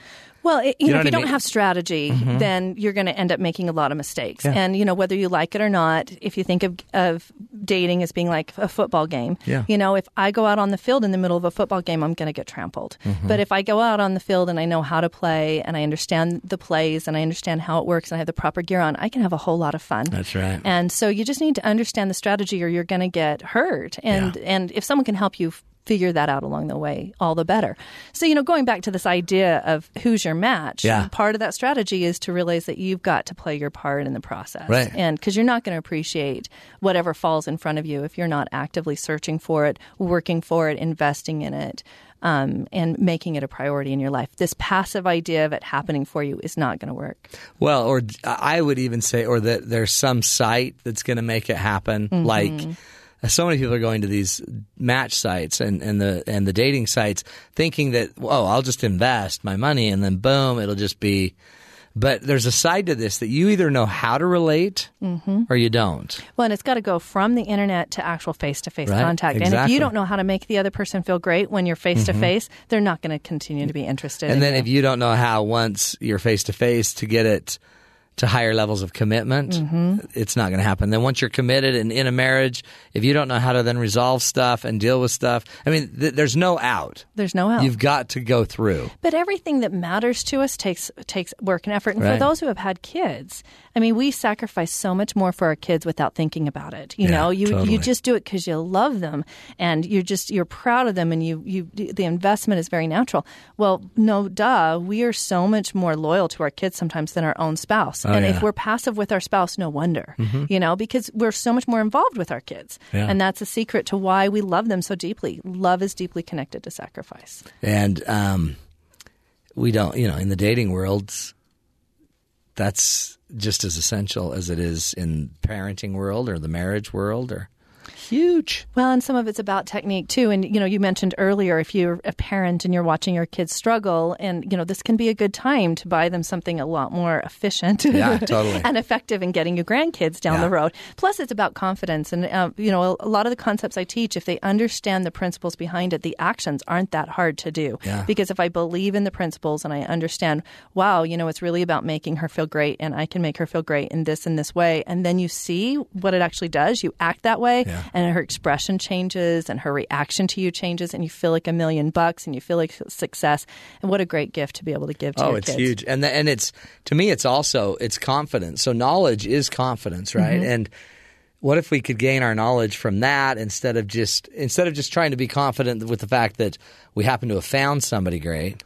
Well, it, you, You know, know if you I don't mean? Mm-hmm. have strategy, then you're going to end up making a lot of mistakes. Yeah. And you know, whether you like it or not, if you think of of dating as being like a football game, Yeah. you know, if I go out on the field in the middle of a football game, I'm going to get trampled. Mm-hmm. But if I go out on the field and I know how to play and I understand the plays and I understand how it works and I have the proper gear on, I can have a whole lot of fun. That's right. And so you just need to understand the strategy or you're going to get hurt. And Yeah. and if someone can help you figure that out along the way, all the better. So, you know, going back to this idea of who's your match, Yeah. part of that strategy is to realize that you've got to play your part in the process. Right. And because you're not going to appreciate whatever falls in front of you if you're not actively searching for it, working for it, investing in it. Um, and making it a priority in your life. This passive idea of it happening for you is not going to work. Well, or I would even say, or that there's some site that's going to make it happen. Mm-hmm. Like so many people are going to these match sites and, and the and the dating sites, thinking that oh, I'll just invest my money and then boom, it'll just be But there's a side to this that you either know how to relate Mm-hmm. or you don't. Well, and it's got to go from the internet to actual face to face contact. And if. You don't know how to make the other person feel great when you're face to face, they're not going to continue to be interested. And in then you. if you don't know how once you're face to face to get it to higher levels of commitment, Mm-hmm. it's not going to happen. Then once you're committed and in a marriage, if you don't know how to then resolve stuff and deal with stuff, I mean, th- there's no out. there's no out. You've got to go through. But everything that matters to us takes takes work and effort. And Right. for those who have had kids, I mean, we sacrifice so much more for our kids without thinking about it. You Yeah, know, you totally. you just do it because you love them and you're just you're proud of them, and you you the investment is very natural. Well, no, duh, we are so much more loyal to our kids sometimes than our own spouse. and Oh, yeah. Mm-hmm. if we're passive with our spouse, no wonder. You know, because we're so much more involved with our kids, Yeah. and that's a secret to why we love them so deeply. Love is deeply connected to sacrifice. And um, we don't, you know, in the dating world, that's just as essential as it is in parenting world or the marriage world or huge. Well, and some of it's about technique too. And you know, you mentioned earlier if you're a parent and you're watching your kids struggle, and you know, this can be a good time to buy them something a lot more efficient, Yeah, totally. and effective in getting your grandkids down Yeah. the road. Plus, it's about confidence, and uh, you know, a lot of the concepts I teach, if they understand the principles behind it, the actions aren't that hard to do. Yeah. Because if I believe in the principles and I understand, wow, you know, it's really about making her feel great, and I can make her feel great in this and this way, and then you see what it actually does, you act that way, Yeah. And her expression changes and her reaction to you changes and you feel like a million bucks and you feel like success and what a great gift to be able to give to Oh, your it's kids. huge, and the, and it's to me, it's also it's confidence. So knowledge is confidence, right? Mm-hmm. And what if we could gain our knowledge from that instead of just instead of just trying to be confident with the fact that we happen to have found somebody great?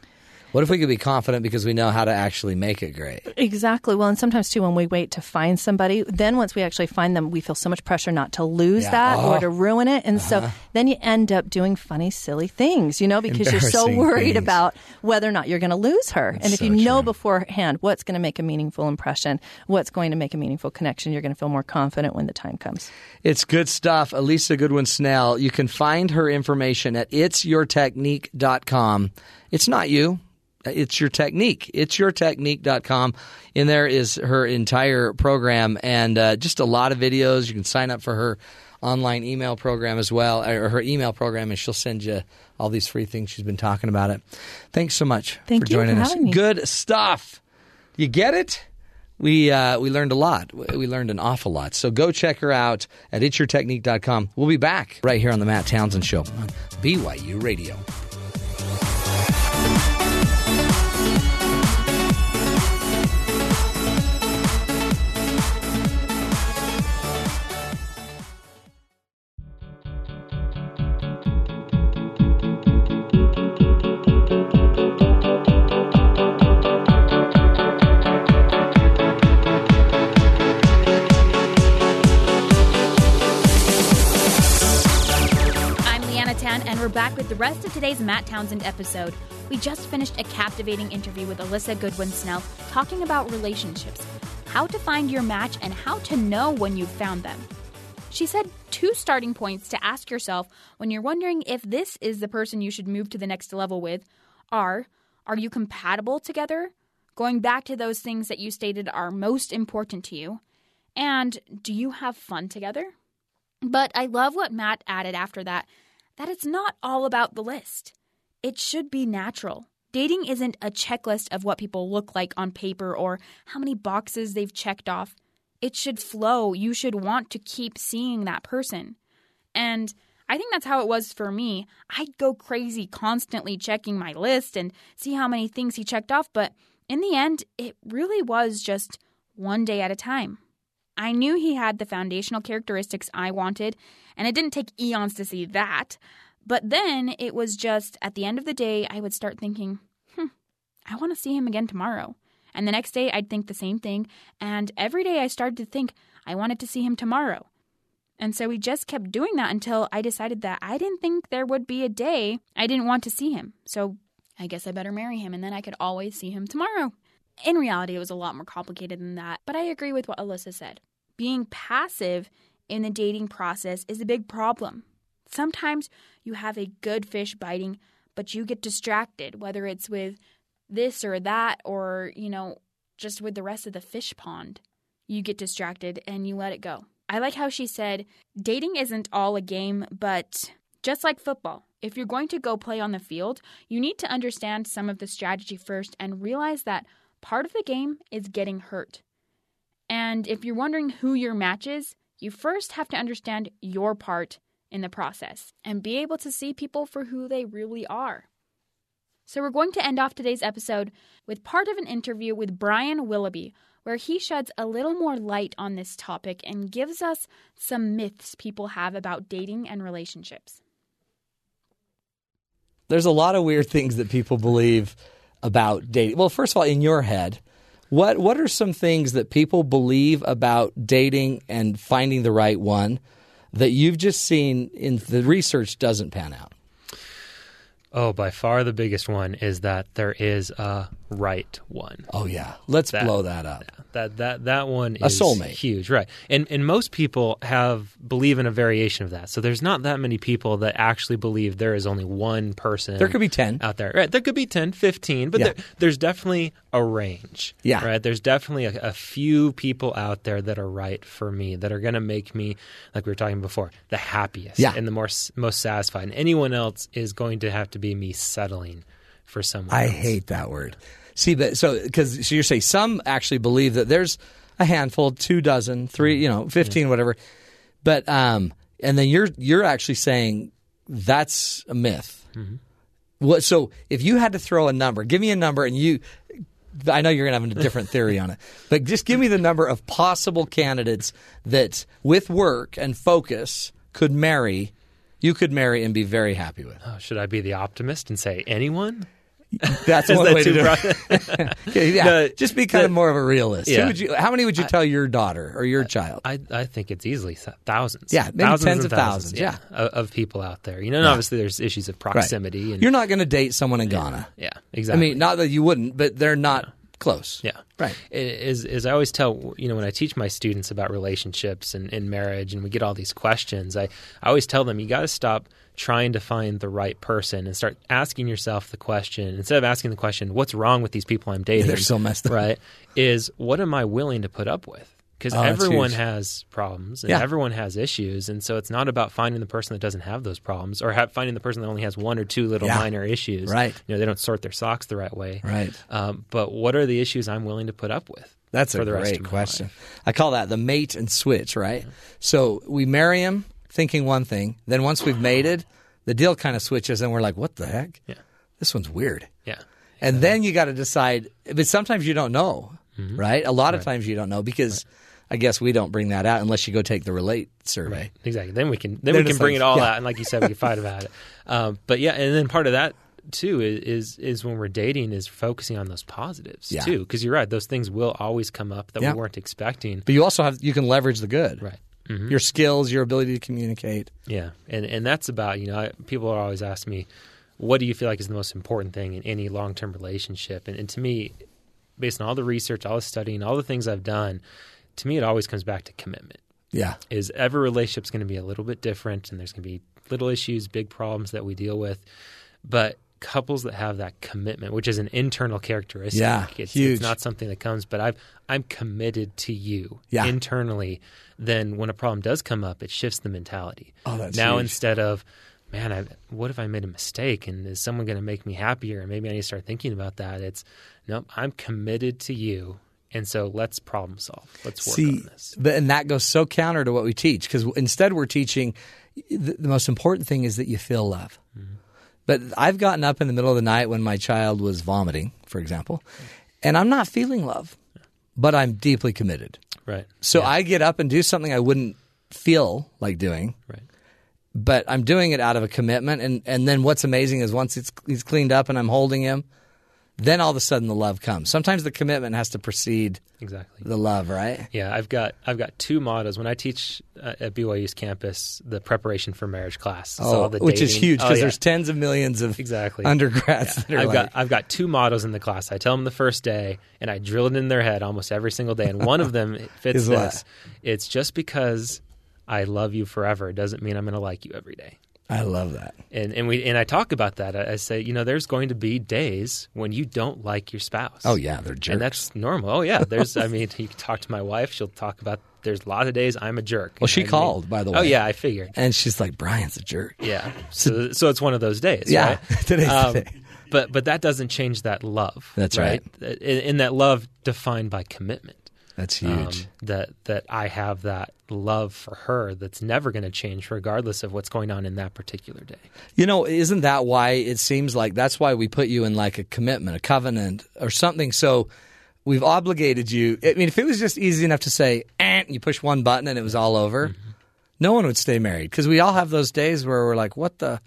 What if we could be confident because we know how to actually make it great? Exactly. Well, and sometimes too, when we wait to find somebody, then once we actually find them, we feel so much pressure not to lose Yeah. that Oh. Uh-huh. or to ruin it. And so then you end up doing funny, silly things, you know, because you're so worried things. about whether or not you're going to lose her. and if so you know true. beforehand what's going to make a meaningful impression, what's going to make a meaningful connection, you're going to feel more confident when the time comes. It's good stuff. Alisa Goodwin Snell. You can find her information at itsyourtechnique.com. It's not you. It's your technique. It's yourtechnique.com. In there is her entire program and uh, just a lot of videos. You can sign up for her online email program as well, or her email program, and she'll send you all these free things she's been talking about it. Thanks so much Thank for you for joining us. me. Good stuff. You get it? We uh, we learned a lot. We learned an awful lot. So go check her out at itsyourtechnique.com. We'll be back right here on the Matt Townsend Show on BYU Radio. Today's Matt Townsend episode. We just finished a captivating interview with Alisa Goodwin Snell talking about relationships, how to find your match, and how to know when you've found them. She said two starting points to ask yourself when you're wondering if this is the person you should move to the next level with are Are you compatible together? Going back to those things that you stated are most important to you. And do you have fun together? But I love what Matt added after that that it's not all about the list. It should be natural. Dating isn't a checklist of what people look like on paper or how many boxes they've checked off. It should flow. You should want to keep seeing that person. And I think that's how it was for me. I'd go crazy constantly checking my list and see how many things he checked off, but in the end, it really was just one day at a time. I knew he had the foundational characteristics I wanted, and it didn't take eons to see that. But then it was just at the end of the day, I would start thinking, hmm, I want to see him again tomorrow. And the next day, I'd think the same thing. And every day, I started to think, I wanted to see him tomorrow. And so we just kept doing that until I decided that I didn't think there would be a day I didn't want to see him. So I guess I better marry him, and then I could always see him tomorrow. In reality, it was a lot more complicated than that, but I agree with what Alisa said. Being passive in the dating process is a big problem. Sometimes you have a good fish biting, but you get distracted, whether it's with this or that, or, you know, just with the rest of the fish pond. You get distracted and you let it go. I like how she said, dating isn't all a game, but just like football, if you're going to go play on the field, you need to understand some of the strategy first and realize that part of the game is getting hurt. And if you're wondering who your match is, you first have to understand your part in the process and be able to see people for who they really are. So, we're going to end off today's episode with part of an interview with Brian Willoughby, where he sheds a little more light on this topic and gives us some myths people have about dating and relationships. There's a lot of weird things that people believe about dating. Well, first of all, in your head, what what are some things that people believe about dating and finding the right one that you've just seen in the research doesn't pan out? Oh, by far the biggest one is that there is a right one. Oh yeah, let's That- blow that up. That that that one A is soulmate. huge, right? And and most people have believe in a variation of that. So there's not that many people that actually believe there is only one person. There could be 10. out there. Right? There could be 10, 15, but Yeah. there, there's definitely a range. Yeah. Right? There's definitely a, a few people out there that are right for me that are going to make me like we were talking before, the happiest Yeah. and the more most satisfied. And anyone else is going to have to be me settling for someone I else. hate that word. See, but so because so you're saying some actually believe that there's a handful, two dozen, three, you know, fifteen, whatever. But um, and then you're you're actually saying that's a myth. What? So if you had to throw a number, give me a number, and you. I know you're going to have a different theory on it, but just give me the number of possible candidates that, with work and focus, could marry. You could marry and be very happy with. Oh, should I be the optimist and say anyone? That's one that way to do it. Yeah, The- just be kind of more of a realist. Yeah. you, how many would you tell your daughter or your child? I, I think it's easily thousands. Yeah, thousands tens of thousands, yeah. of, of people out there. You know, and obviously there's issues of proximity. And, You're not going to date someone in Ghana. yeah, exactly. I mean, not that you wouldn't, but they're not close. Yeah. Right. Is is I always tell you know when I teach my students about relationships and, and marriage and we get all these questions, I, I always tell them you got to stop trying to find the right person and start asking yourself the question instead of asking the question what's wrong with these people I'm dating. They're so messed up. Right? Is what am I willing to put up with? Because Oh, everyone has problems and Yeah. everyone has issues, and so it's not about finding the person that doesn't have those problems or ha- finding the person that only has one or two little Yeah. minor issues. Right. You know, they don't sort their socks the right way. Right. Um, but what are the issues I'm willing to put up with? That's for a the rest great of question. life? I call that the mate and switch, right? So we marry him thinking one thing, then once we've mated, the deal kind of switches, and we're like, "What the heck? Yeah. This one's weird." Yeah. And then you got to decide. But sometimes you don't know, Mm-hmm. right? A lot of times you don't know because I guess we don't bring that out unless you go take the relate survey. Exactly. Then we can then Then we can bring it all yeah. out, and like you said, we can fight about it. Um, but yeah, and then part of that too is is, is when we're dating is focusing on those positives Yeah. too, because you're right; those things will always come up that Yeah. we weren't expecting. But you also have you can leverage the good, Right. Your skills, your ability to communicate. Yeah, and and that's about you know I, people are always asking me, what do you feel like is the most important thing in any long term relationship? And, and to me, based on all the research, all the studying, all the things I've done, to me it always comes back to commitment. Yeah, is every relationship's going to be a little bit different and there's going to be little issues, big problems that we deal with. But couples that have that commitment, which is an internal characteristic, Yeah, it's, huge. it's not something that comes, but I've, I'm committed to you Yeah. internally. Then when a problem does come up, it shifts the mentality. Oh, that's now huge. instead of, man, I, what if I made a mistake and is someone going to make me happier? And maybe I need to start thinking about that. It's, nope, I'm committed to you. And so let's problem solve. Let's work See, on this. but and that goes so counter to what we teach because instead we're teaching the, the most important thing is that you feel love. Mm-hmm. But I've gotten up in the middle of the night when my child was vomiting, for example, and I'm not feeling love, but I'm deeply committed. Right. So Yeah. I get up and do something I wouldn't feel like doing, Right. but I'm doing it out of a commitment. And, and then what's amazing is once it's he's cleaned up and I'm holding him, then all of a sudden the love comes. Sometimes the commitment has to precede Exactly. the love, right? Yeah, I've got I've got two mottos when I teach uh, at BYU's campus the preparation for marriage class. It's all the Oh, which is huge Oh, because yeah. there's tens of millions of exactly undergrads that are I've like, got I've got two mottos in the class. I tell them the first day, and I drill it in their head almost every single day. And one of them fits Is what? this: it's just because I love you forever doesn't mean I'm going to like you every day. I love that. And and we and I talk about that. I, I say, you know, there's going to be days when you don't like your spouse. Oh yeah, they're jerks. and that's normal. Oh yeah, there's. I mean, you can talk to my wife. She'll talk about. There's a lot of days I'm a jerk. well, she I mean- called by the way. Oh yeah, I figured. and she's like, Brian's a jerk. Yeah. So so it's one of those days. Yeah, right? today's Um, day. But but that doesn't change that love. That's right. In, in that love defined by commitment. That's um, huge. that that I have that love for her that's never going to change regardless of what's going on in that particular day. You know, isn't that why it seems like that's why we put you in like a commitment, a covenant, or something? So we've obligated you. I mean, if it was just easy enough to say, eh, you push one button and it was all over, no one would stay married because we all have those days where we're like, what the?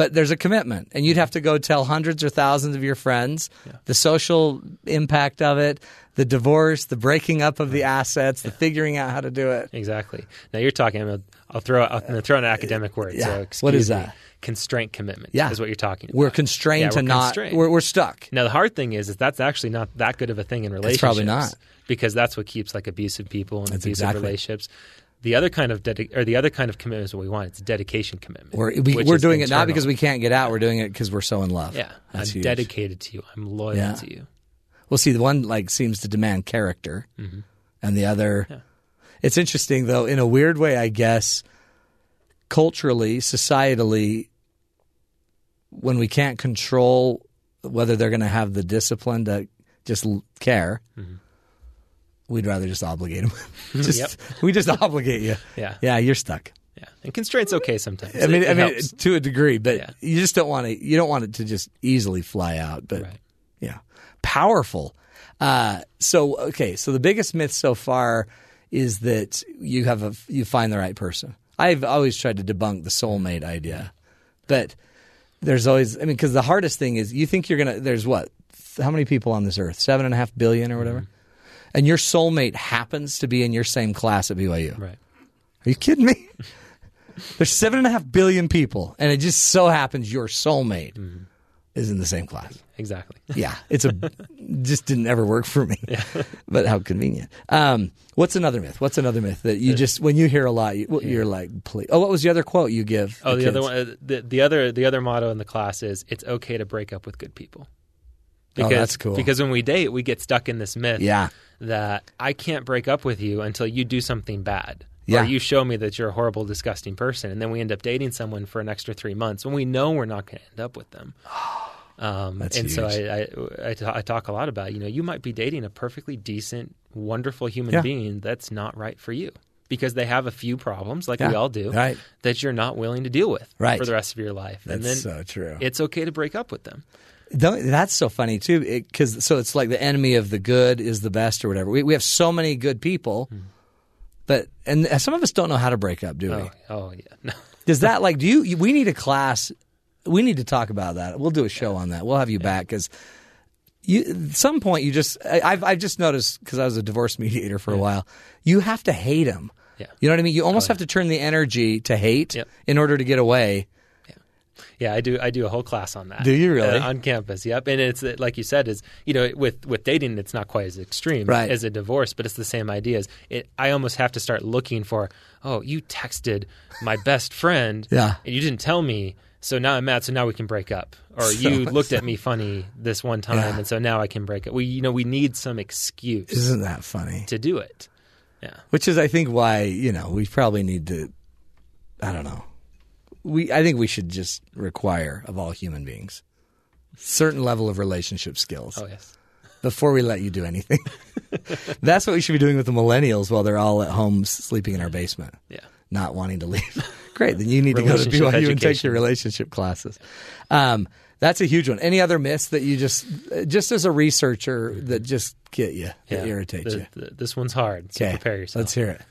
But there's a commitment, and you'd mm-hmm. have to go tell hundreds or thousands of your friends the social impact of it, the divorce, the breaking up of the assets, the figuring out how to do it. Exactly. Now you're talking. Gonna, I'll throw. Going to throw an uh, academic word. Yeah. So What is me. that? Constraint commitment. Yeah. is what you're talking. about. We're constrained Yeah, to we're not. constrained. We're, we're stuck. Now the hard thing is, is that's actually not that good of a thing in relationships. probably not. because that's what keeps like abusive people and That's abusive exactly. relationships. The other kind of dedi- or the other kind of commitment is what we want. It's a dedication commitment. We're, we, we're is doing it not because we can't get out. We're doing it because we're so in love. Yeah, That's I'm huge. dedicated to you. I'm loyal Yeah. to you. Well, see, the one like seems to demand character, Mm-hmm. and the other. It's interesting though, in a weird way, I guess. Culturally, societally, when we can't control whether they're going to have the discipline to just care, we'd rather just obligate them. just Mm-hmm. Yep. we just obligate you. Yeah. yeah, you're stuck. Yeah, and constraints okay sometimes. I mean, It- it I mean, helps. to a degree, but Yeah. you just don't want to. You don't want it to just easily fly out. But Right. yeah, powerful. Uh, so okay, so the biggest myth so far is that you have a you find the right person. I've always tried to debunk the soulmate idea, but there's always. I mean, because the hardest thing is you think you're gonna. There's what? How many people on this earth? Seven and a half billion or whatever. And your soulmate happens to be in your same class at BYU. right. Are you kidding me? There's seven and a half billion people, and it just so happens your soulmate is in the same class. Exactly. Yeah, it's a just didn't ever work for me, but how convenient. Um, what's another myth? What's another myth that you just when you hear a lot, you, you're like, please. Oh, what was the other quote you give? Oh, the, other kids? one. uh, The, the other the other motto in the class is it's okay to break up with good people. Oh, that's cool. Because when we date, we get stuck in this myth Yeah. that I can't break up with you until you do something bad. Yeah. Or you show me that you're a horrible, disgusting person. And then we end up dating someone for an extra three months when we know we're not going to end up with them. Um, That's and so huge. I, I, I, ta- I talk a lot about, you know, you might be dating a perfectly decent, wonderful human Yeah. being that's not right for you because they have a few problems, like we all do, Right. that you're not willing to deal with Right. for the rest of your life. and then so true. it's okay to break up with them. Don't- that's so funny too, because so it's like the enemy of the good is the best or whatever. We we have so many good people, Hmm. but and some of us don't know how to break up, do we? Oh, oh yeah. No. Does that like do you? We need a class. We need to talk about that. We'll do a show on that. We'll have you back because you. At some point, you just. I, I've I've just noticed because I was a divorce mediator for a while. You have to hate him. Yeah. You know what I mean? You almost have to turn the energy to hate in order to get away. Yeah, I do. I do a whole class on that. Do you really? Uh, on campus? Yep. And it's like you said, is you know, with with dating, it's not quite as extreme Right. as a divorce, but it's the same ideas. It, I almost have to start looking for. Oh, you texted my best friend, Yeah. and you didn't tell me. So now I'm mad. So now we can break up. Or you looked at me funny this one time, Yeah. and so now I can break up. We, you know, we need some excuse Isn't that funny? to do it. Yeah. Which is, I think, why you know we probably need to. I don't know. We I think we should just require of all human beings certain level of relationship skills. Oh yes. before we let you do anything. That's what we should be doing with the millennials while they're all at home sleeping in our basement, Yeah. not wanting to leave. Great, then you need to go to BYU and take your relationship classes. Um, that's a huge one. Any other myths that you just, just as a researcher, that just get you, that Yeah. irritate The- you? the- this one's hard. So Okay, prepare yourself. let's hear it.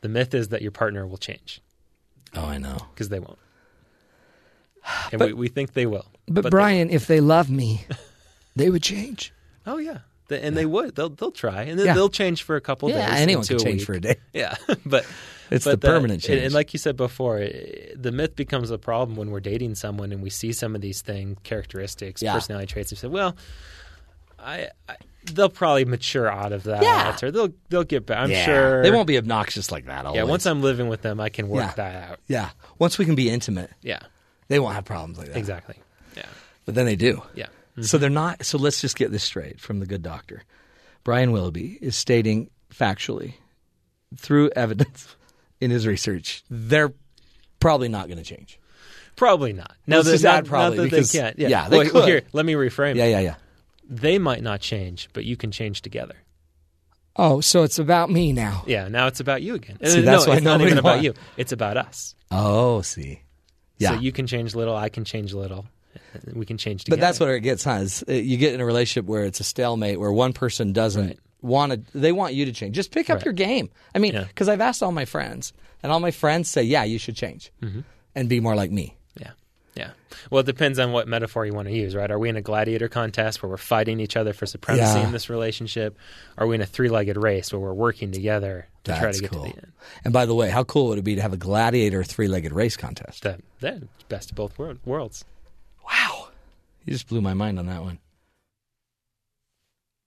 The myth is that your partner will change. Oh, I know. because they won't. And we, we think they will. But, they Brian, if they love me, they would change. oh yeah, They- and they would. They'll they'll try, and then Yeah. they'll change for a couple Yeah, days. anyone can change for a day. Yeah, but It's but the permanent change. And like you said before, the myth becomes a problem when we're dating someone and we see some of these things, characteristics, Yeah. personality traits, and say, well. I, I they'll probably mature out of that, Yeah. or they'll they'll get back. I'm Yeah. sure they won't be obnoxious like that. Yeah, once I'm living with them, I can work Yeah. that out. yeah, once we can be intimate, Yeah, they won't have problems like that. exactly. Yeah, But then they do. yeah. So they're not. So let's just get this straight from the good doctor. Brian Willoughby is stating factually, through evidence in his research, they're probably not going to change. Probably not. Now Let's that, just not, add probably, not that because- they can't. Yeah, yeah, they Well, well, could. here, let me reframe. Yeah, it. yeah, yeah. They might not change, but you can change together. Oh, so it's about me now. Yeah, now it's about you again. See, that's no, why it's not even about you. It's about us. Oh, see. Yeah. So you can change little, I can change little. We can change together. But that's what it gets, huh? Uh, you get in a relationship where it's a stalemate, where one person doesn't Right. want to. They want you to change. Just pick up Right. your game. I mean, Yeah. because I've asked all my friends, and all my friends say, "Yeah, you should change Mm-hmm. and be more like me." Yeah. Yeah. Well, it depends on what metaphor you want to use, right? Are we in a gladiator contest where we're fighting each other for supremacy Yeah. in this relationship? Are we in a three legged race where we're working together to try to get cool. to the end? And by the way, how cool would it be to have a gladiator three-legged race contest? The, the best of both world, worlds. Wow, you just blew my mind on that one.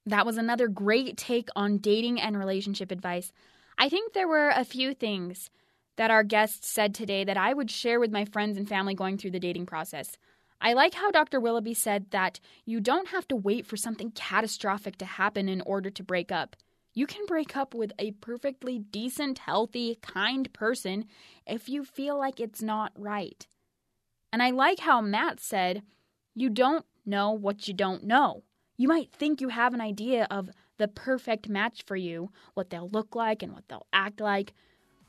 That was another great take on dating and relationship advice. I think there were a few things that our guests said today that I would share with my friends and family going through the dating process. I like how Dr. Willoughby said that you don't have to wait for something catastrophic to happen in order to break up. You can break up with a perfectly decent, healthy, kind person if you feel like it's not right. And I like how Matt said, you don't know what you don't know. You might think you have an idea of the perfect match for you, what they'll look like and what they'll act like,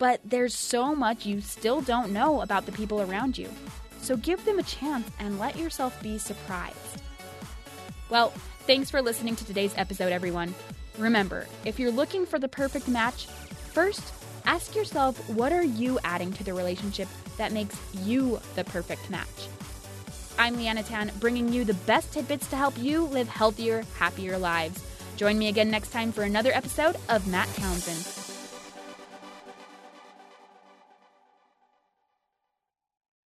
but there's so much you still don't know about the people around you. So give them a chance and let yourself be surprised. Well, thanks for listening to today's episode, everyone. Remember, if you're looking for the perfect match, first ask yourself what are you adding to the relationship that makes you the perfect match? I'm Leanna Tan, bringing you the best tidbits to help you live healthier, happier lives. Join me again next time for another episode of Matt Townsend.